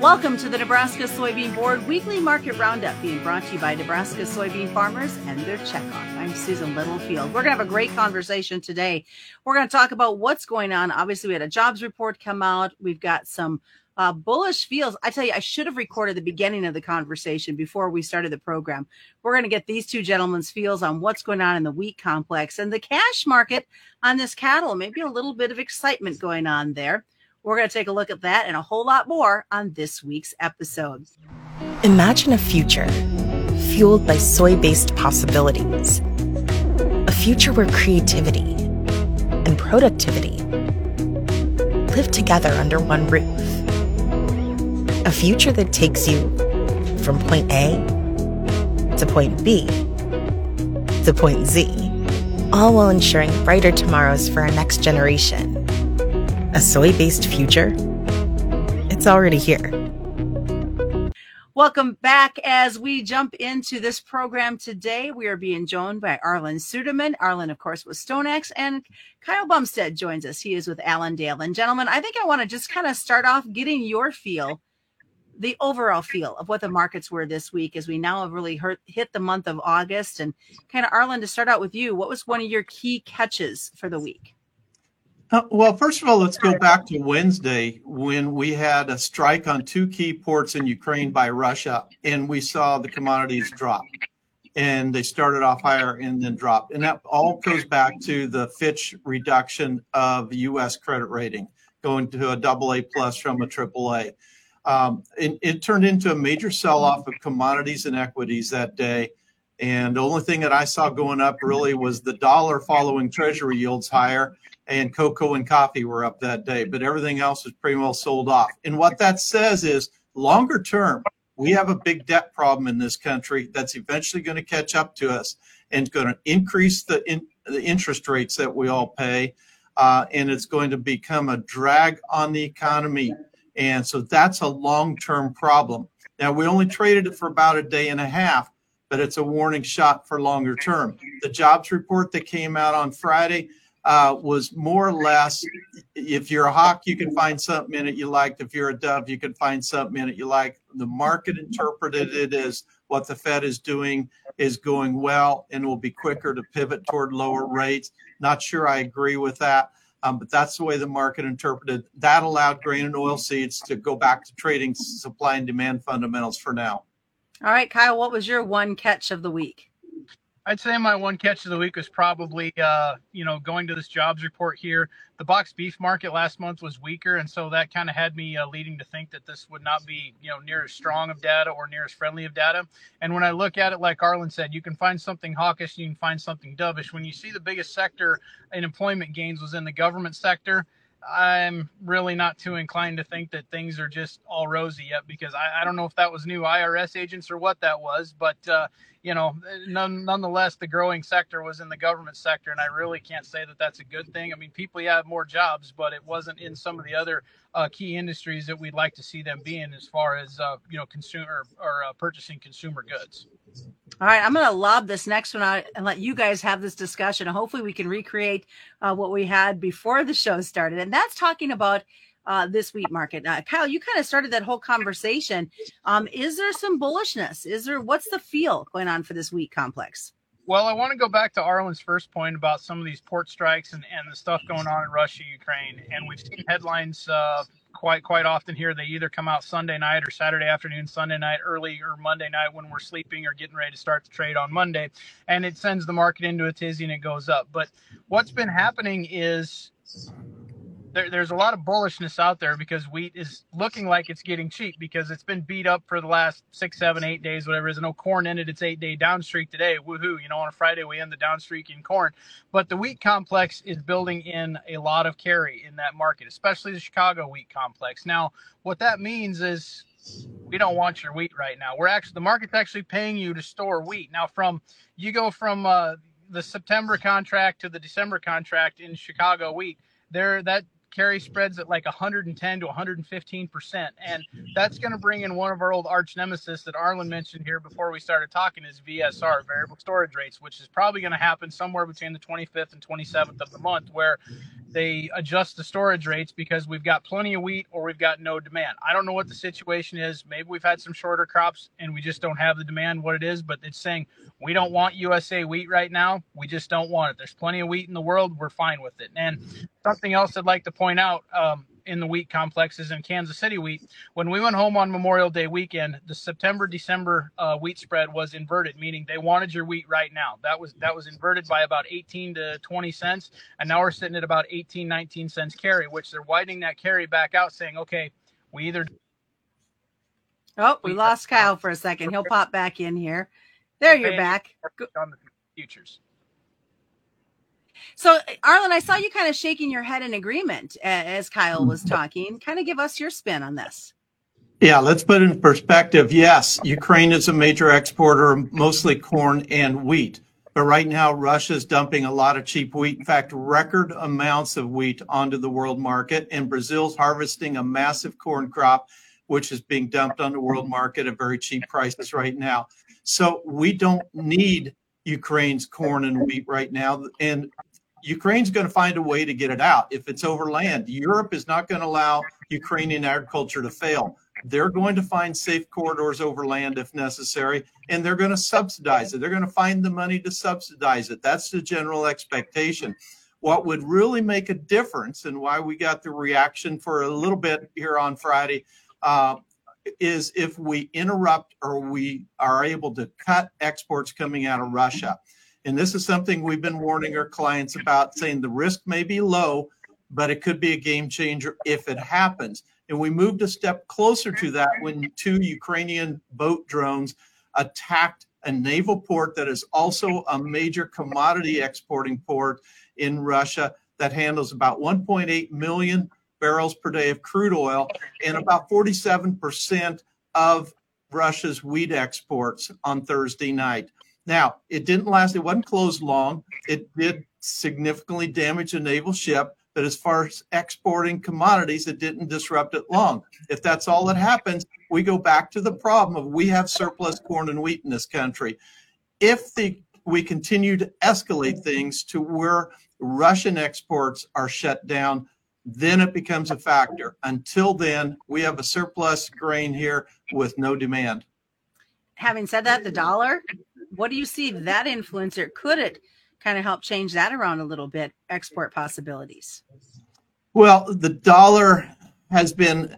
Welcome to the Nebraska Soybean Board Weekly Market Roundup, being brought to you by Nebraska soybean farmers and their checkoff. I'm Susan Littlefield. We're going to have a great conversation today. We're going to talk about what's going on. Obviously, we had a jobs report come out. We've got some uh, bullish feels. I tell you, I should have recorded the beginning of the conversation before we started the program. We're going to get these two gentlemen's feels on what's going on in the wheat complex and the cash market on this cattle. Maybe a little bit of excitement going on there. We're going to take a look at that and a whole lot more on this week's episode. Imagine a future fueled by soy based possibilities. A future where creativity and productivity live together under one roof. A future that takes you from point A to point B to point Z, all while ensuring brighter tomorrows for our next generation a soy based future? It's already here. Welcome back as we jump into this program today. We are being joined by Arlan Suderman. Arlan, of course, was StoneX, and Kyle Bumsted joins us. He is with Allendale. And gentlemen, I think I want to just kind of start off getting your feel, the overall feel of what the markets were this week as we now have really hurt, hit the month of August. And kind of, Arlan, to start out with you, what was one of your key catches for the week? Uh, well, first of all, let's go back to Wednesday when we had a strike on two key ports in Ukraine by Russia, and we saw the commodities drop. And they started off higher and then dropped. And that all goes back to the Fitch reduction of U.S. credit rating, going to a double A plus from a triple A. Um, it, it turned into a major sell off of commodities and equities that day. And the only thing that I saw going up really was the dollar following treasury yields higher and cocoa and coffee were up that day, but everything else was pretty well sold off. And what that says is longer term, we have a big debt problem in this country that's eventually going to catch up to us and going to increase the, in, the interest rates that we all pay. Uh, and it's going to become a drag on the economy. And so that's a long term problem. Now, we only traded it for about a day and a half, but it's a warning shot for longer term. The jobs report that came out on Friday uh, was more or less if you're a hawk, you can find something in it you liked. If you're a dove, you can find something in it you like. The market interpreted it as what the Fed is doing is going well and will be quicker to pivot toward lower rates. Not sure I agree with that. Um, but that's the way the market interpreted. That allowed grain and oil seeds to go back to trading supply and demand fundamentals for now. All right, Kyle, what was your one catch of the week? I'd say my one catch of the week was probably, uh, you know, going to this jobs report here. The box beef market last month was weaker, and so that kind of had me uh, leading to think that this would not be, you know, near as strong of data or near as friendly of data. And when I look at it, like Arlan said, you can find something hawkish, you can find something dovish. When you see the biggest sector in employment gains was in the government sector, I'm really not too inclined to think that things are just all rosy yet because I, I don't know if that was new IRS agents or what that was, but uh, you know, none, nonetheless, the growing sector was in the government sector, and I really can't say that that's a good thing. I mean, people have more jobs, but it wasn't in some of the other uh, key industries that we'd like to see them be in, as far as uh, you know, consumer or uh, purchasing consumer goods. All right, I'm going to lob this next one out and let you guys have this discussion. Hopefully, we can recreate uh, what we had before the show started, and that's talking about uh, this wheat market. Kyle, you kind of started that whole conversation. Um, is there some bullishness? Is there what's the feel going on for this wheat complex? Well, I want to go back to Arlan's first point about some of these port strikes and, and the stuff going on in Russia, Ukraine, and we've seen headlines uh, quite quite often here. They either come out Sunday night or Saturday afternoon, Sunday night, early or Monday night when we're sleeping or getting ready to start the trade on Monday, and it sends the market into a tizzy and it goes up. But what's been happening is there, there's a lot of bullishness out there because wheat is looking like it's getting cheap because it's been beat up for the last six, seven, eight days, whatever. I know corn ended its eight day down streak today. Woohoo. You know, on a Friday, we end the down streak in corn. But the wheat complex is building in a lot of carry in that market, especially the Chicago wheat complex. Now, what that means is we don't want your wheat right now. We're actually, the market's actually paying you to store wheat. Now, from, you go from, uh, the September contract to the December contract in Chicago wheat, there that carry spreads at like 110 to 115 percent, and that's going to bring in one of our old arch nemesis that Arlan mentioned here before we started talking is VSR, variable storage rates, which is probably going to happen somewhere between the 25th and 27th of the month, where they adjust the storage rates because we've got plenty of wheat or we've got no demand. I don't know what the situation is. Maybe we've had some shorter crops and we just don't have the demand what it is, but it's saying we don't want USA wheat right now. We just don't want it. There's plenty of wheat in the world. We're fine with it. And something else I'd like to point out um, in the wheat complexes in Kansas City wheat. When we went home on Memorial Day weekend, the September December uh, wheat spread was inverted, meaning they wanted your wheat right now. That was that was inverted by about 18 to 20 cents, and now we're sitting at about 18 19 cents carry, which they're widening that carry back out, saying, okay, we either. Oh, we lost Kyle for a second. He'll pop back in here. There, you're back. On the futures. So, Arlan, I saw you kind of shaking your head in agreement as Kyle was mm-hmm. talking. Kind of give us your spin on this. Yeah, let's put it in perspective. Yes, Ukraine is a major exporter, mostly corn and wheat. But right now, Russia is dumping a lot of cheap wheat. In fact, record amounts of wheat onto the world market. And Brazil's harvesting a massive corn crop, which is being dumped on the world market at very cheap prices right now. So we don't need Ukraine's corn and wheat right now. And Ukraine's going to find a way to get it out. If it's over land, Europe is not going to allow Ukrainian agriculture to fail. They're going to find safe corridors over land if necessary, and they're going to subsidize it. They're going to find the money to subsidize it. That's the general expectation. What would really make a difference, and why we got the reaction for a little bit here on Friday, uh, is if we interrupt or we are able to cut exports coming out of Russia. And this is something we've been warning our clients about, saying the risk may be low, but it could be a game changer if it happens. And we moved a step closer to that when two Ukrainian boat drones attacked a naval port that is also a major commodity exporting port in Russia that handles about 1.8 million barrels per day of crude oil and about 47% of Russia's wheat exports on Thursday night. Now, it didn't last, it wasn't closed long. It did significantly damage a naval ship, but as far as exporting commodities, it didn't disrupt it long. If that's all that happens, we go back to the problem of we have surplus corn and wheat in this country. If the we continue to escalate things to where Russian exports are shut down, then it becomes a factor. Until then, we have a surplus grain here with no demand. Having said that, the dollar what do you see that influencer? Could it kind of help change that around a little bit? Export possibilities. Well, the dollar has been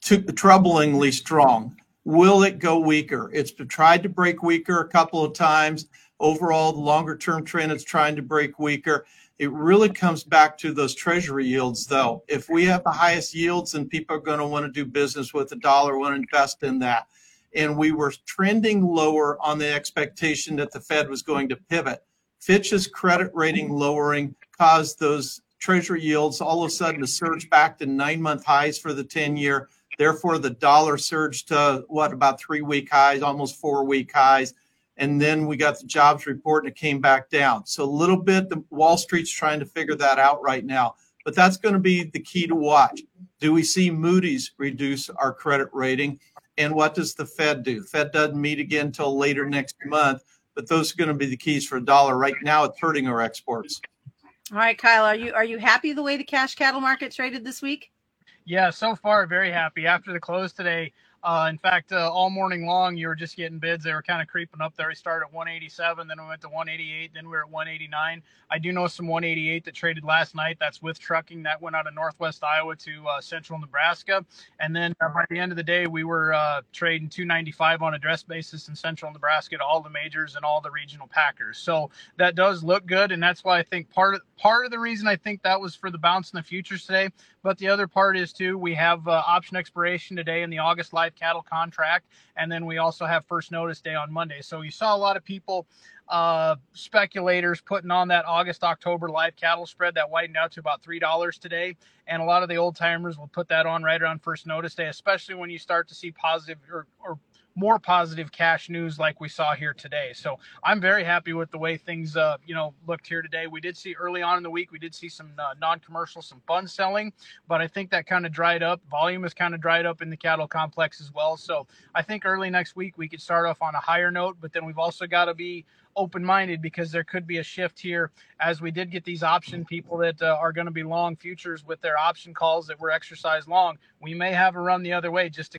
too, troublingly strong. Will it go weaker? It's tried to break weaker a couple of times. Overall, the longer term trend is trying to break weaker. It really comes back to those treasury yields, though. If we have the highest yields, then people are going to want to do business with the dollar, want to invest in that and we were trending lower on the expectation that the Fed was going to pivot. Fitch's credit rating lowering caused those treasury yields all of a sudden to surge back to nine month highs for the 10 year. Therefore, the dollar surged to what about three week highs, almost four week highs. And then we got the jobs report and it came back down. So a little bit, the Wall Street's trying to figure that out right now. But that's going to be the key to watch. Do we see Moody's reduce our credit rating? And what does the Fed do? Fed doesn't meet again until later next month, but those are going to be the keys for a dollar. Right now, it's hurting our exports. All right, Kyle, are you are you happy the way the cash cattle market traded this week? Yeah, so far very happy. After the close today, uh, in fact, uh, all morning long, you were just getting bids. They were kind of creeping up there. We started at 187, then we went to 188, then we were at 189. I do know some 188 that traded last night. That's with trucking. That went out of Northwest Iowa to uh, Central Nebraska. And then uh, by the end of the day, we were uh, trading 295 on address basis in Central Nebraska to all the majors and all the regional packers. So that does look good, and that's why I think part of part of the reason I think that was for the bounce in the futures today. But the other part is too, we have uh, option expiration today in the August live cattle contract, and then we also have first notice day on Monday. So you saw a lot of people, uh, speculators, putting on that August October live cattle spread that widened out to about three dollars today, and a lot of the old timers will put that on right around first notice day, especially when you start to see positive or, or more positive cash news like we saw here today. So I'm very happy with the way things, uh, you know, looked here today. We did see early on in the week, we did see some uh, non-commercial, some fund selling, but I think that kind of dried up. Volume has kind of dried up in the cattle complex as well. So I think early next week we could start off on a higher note, but then we've also got to be open minded because there could be a shift here as we did get these option people that uh, are going to be long futures with their option calls that were exercised long. We may have a run the other way just to.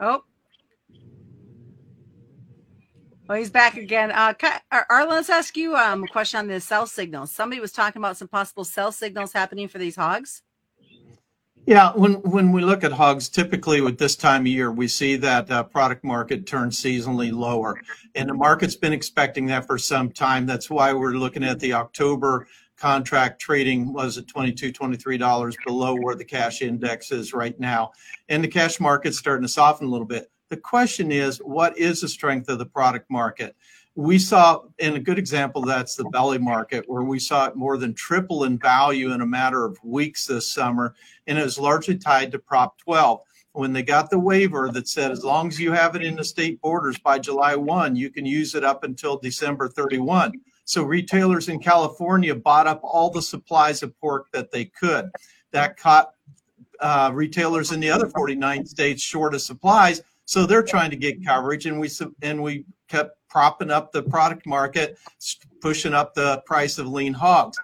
Oh. Oh, he's back again. Uh, Arlan, let's ask you um, a question on the sell signals. Somebody was talking about some possible sell signals happening for these hogs. Yeah, when when we look at hogs, typically with this time of year, we see that uh, product market turn seasonally lower, and the market's been expecting that for some time. That's why we're looking at the October contract trading was at $22, $23 below where the cash index is right now. And the cash market's starting to soften a little bit. The question is, what is the strength of the product market? we saw in a good example that's the belly market where we saw it more than triple in value in a matter of weeks this summer and it was largely tied to prop 12 when they got the waiver that said as long as you have it in the state borders by july 1 you can use it up until december 31 so retailers in california bought up all the supplies of pork that they could that caught uh, retailers in the other 49 states short of supplies so they're trying to get coverage and we and we kept propping up the product market, pushing up the price of lean hogs.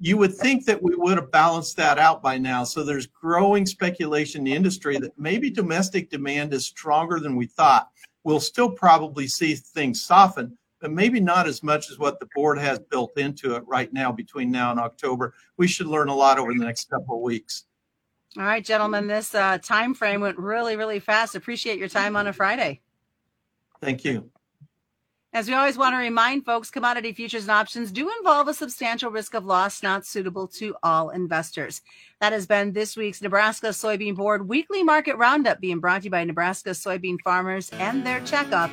You would think that we would have balanced that out by now. So there's growing speculation in the industry that maybe domestic demand is stronger than we thought. We'll still probably see things soften, but maybe not as much as what the board has built into it right now between now and October. We should learn a lot over the next couple of weeks. All right, gentlemen, this uh, time frame went really, really fast. Appreciate your time on a Friday. Thank you. As we always want to remind folks, commodity futures and options do involve a substantial risk of loss not suitable to all investors. That has been this week's Nebraska Soybean Board weekly market roundup being brought to you by Nebraska soybean farmers and their checkup.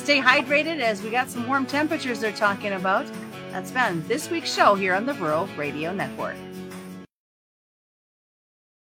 Stay hydrated as we got some warm temperatures they're talking about. That's been this week's show here on the Rural Radio Network.